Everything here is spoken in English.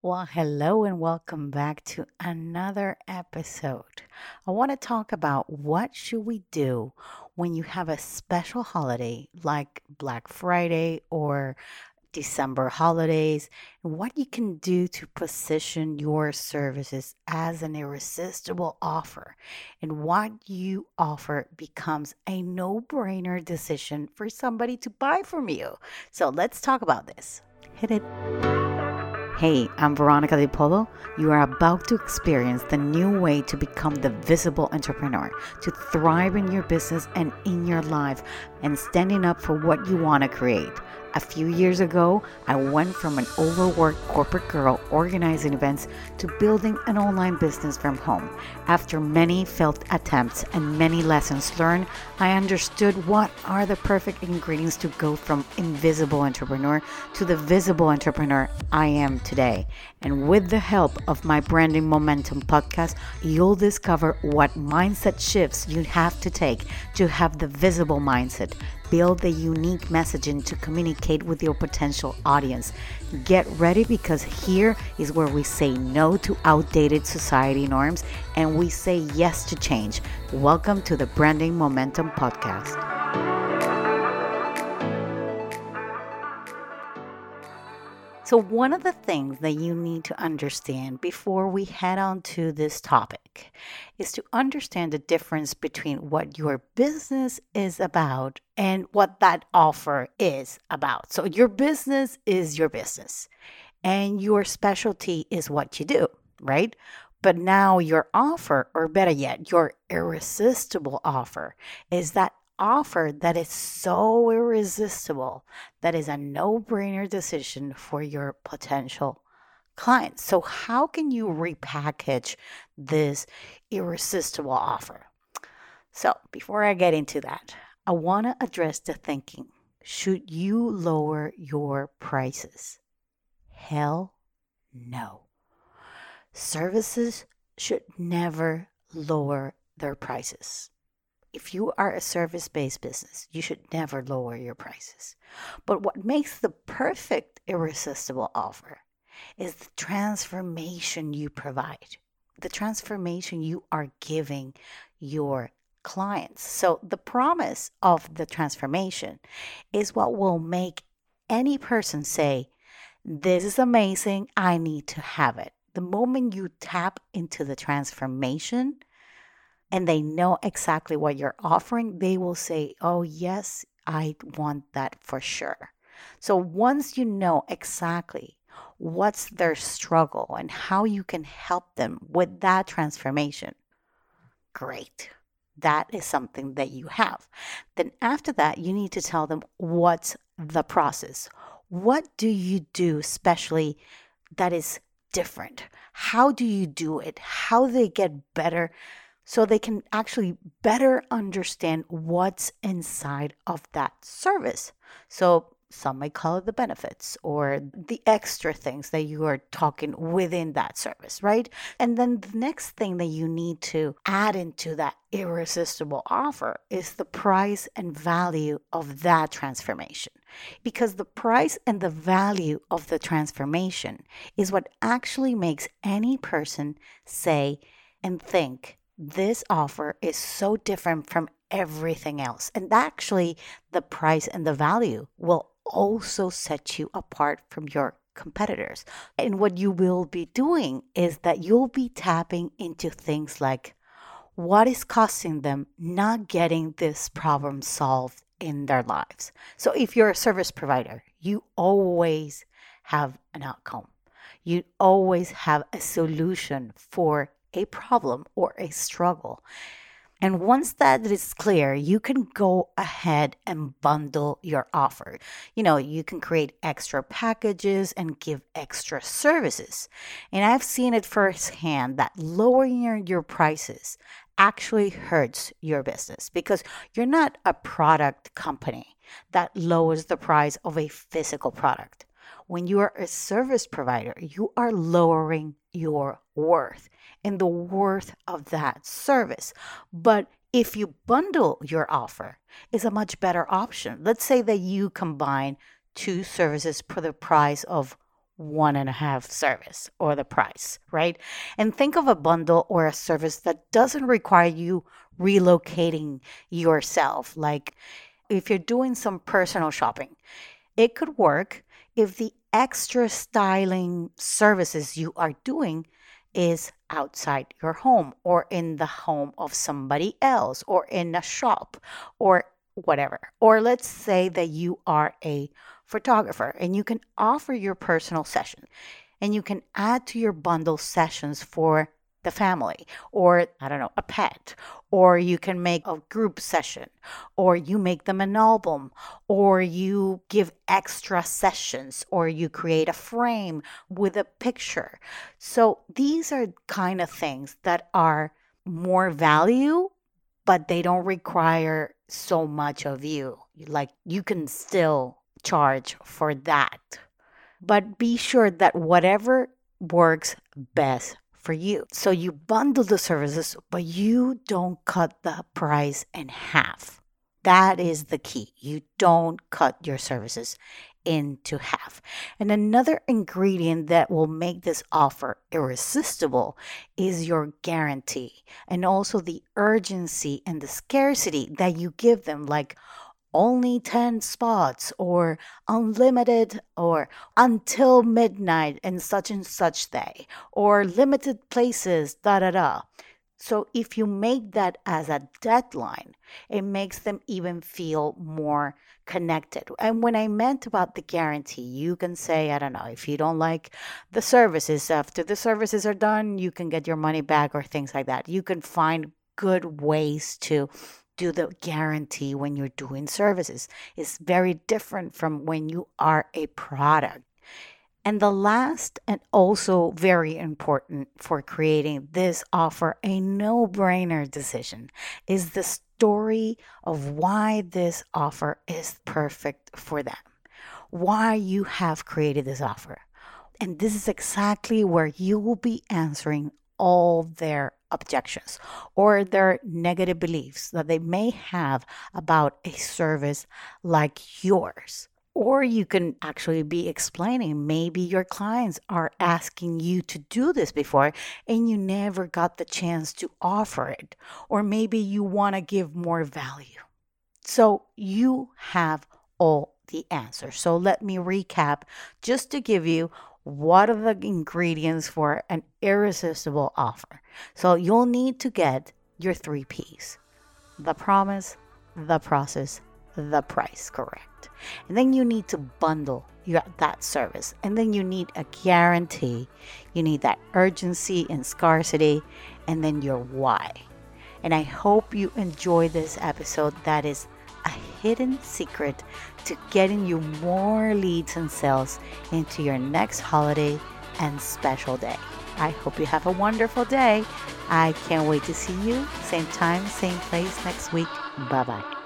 Well, hello and welcome back to another episode. I want to talk about what should we do when you have a special holiday like Black Friday or December holidays, and what you can do to position your services as an irresistible offer, and what you offer becomes a no brainer decision for somebody to buy from you. So let's talk about this. Hit it. Hey, I'm Veronica De Polo. You are about to experience the new way to become the visible entrepreneur, to thrive in your business and in your life, and standing up for what you want to create. A few years ago, I went from an overworked corporate girl organizing events to building an online business from home. After many failed attempts and many lessons learned, I understood what are the perfect ingredients to go from invisible entrepreneur to the visible entrepreneur I am today. And with the help of my Branding Momentum podcast, you'll discover what mindset shifts you have to take to have the visible mindset build the unique messaging to communicate with your potential audience. Get ready because here is where we say no to outdated society norms and we say yes to change. Welcome to the Branding Momentum Podcast. So, one of the things that you need to understand before we head on to this topic is to understand the difference between what your business is about and what that offer is about. So, your business is your business, and your specialty is what you do, right? But now, your offer, or better yet, your irresistible offer, is that offer that is so irresistible that is a no brainer decision for your potential clients. So, how can you repackage this irresistible offer? So, before I get into that, I want to address the thinking should you lower your prices? Hell no. Services should never lower their prices if you are a service based business, you should never lower your prices. But what makes the perfect irresistible offer is the transformation you provide, the transformation you are giving your clients. So, the promise of the transformation is what will make any person say, This is amazing. I need to have it. The moment you tap into the transformation, and they know exactly what you're offering, they will say, Oh, yes, I want that for sure. So once you know exactly what's their struggle and how you can help them with that transformation, great. That is something that you have. Then after that, you need to tell them what's the process. What do you do, especially that is different? How do you do it? How they get better so they can actually better understand what's inside of that service. So some might call it the benefits or the extra things that you are talking within that service, right? And then the next thing that you need to add into that irresistible offer is the price and value of that transformation. Because the price and the value of the transformation is what actually makes any person say and think this offer is so different from everything else. And actually, the price and the value will also set you apart from your competitors. And what you will be doing is that you'll be tapping into things like what is costing them not getting this problem solved in their lives. So if you're a service provider, you always have an outcome. You always have a solution for a problem or a struggle. And once that is clear, you can go ahead and bundle your offer. You know, you can create extra packages and give extra services. And I've seen it firsthand that lowering your, prices actually hurts your business because you're not a product company that lowers the price of a physical product. When you are a service provider, you are lowering your worth and the worth of that service. But if you bundle your offer, is a much better option. Let's say that you combine two services for the price of one and a half service or the price, right? And think of a bundle or a service that doesn't require you relocating yourself. Like if you're doing some personal shopping, it could work if the extra styling services you are doing is outside your home or in the home of somebody else or in a shop or whatever. Or let's say that you are a photographer and you can offer your personal session and you can add to your bundle sessions for the family or I don't know, a pet, or you can make a group session, or you make them an album, or you give extra sessions, or you create a frame with a picture. So these are kind of things that are more value, but they don't require so much of you. Like you can still charge for that. But be sure that whatever works best for you. So you bundle the services, but you don't cut the price in half. That is the key. You don't cut your services into half. And another ingredient that will make this offer irresistible is your guarantee and also the urgency and the scarcity that you give them. Like, only 10 spots or unlimited or until midnight and such and such day or limited places, da da da. So if you make that as a deadline, it makes them even feel more connected. And when I meant about the guarantee, you can say, I don't know, if you don't like the services, after the services are done, you can get your money back or things like that. You can find good ways to do the guarantee when you're doing services. It's very different from when you are a product. And the last and also very important for creating this offer a no brainer decision is the story of why this offer is perfect for them, why you have created this offer. And this is exactly where you will be answering all their objections or their negative beliefs that they may have about a service like yours. Or you can actually be explaining maybe your clients are asking you to do this before and you never got the chance to offer it. Or maybe you want to give more value. So you have all the answers. So let me recap just to give you what are the ingredients for an irresistible offer. So you'll need to get your three P's the promise, the process, the price correct. And then you need to bundle your, that service. And then you need a guarantee. You need that urgency and scarcity. And then your why. And I hope you enjoy this episode that is a hidden secret to getting you more leads and sales into your next holiday and special day. I hope you have a wonderful day. I can't wait to see you. Same time, same place next week. Bye bye.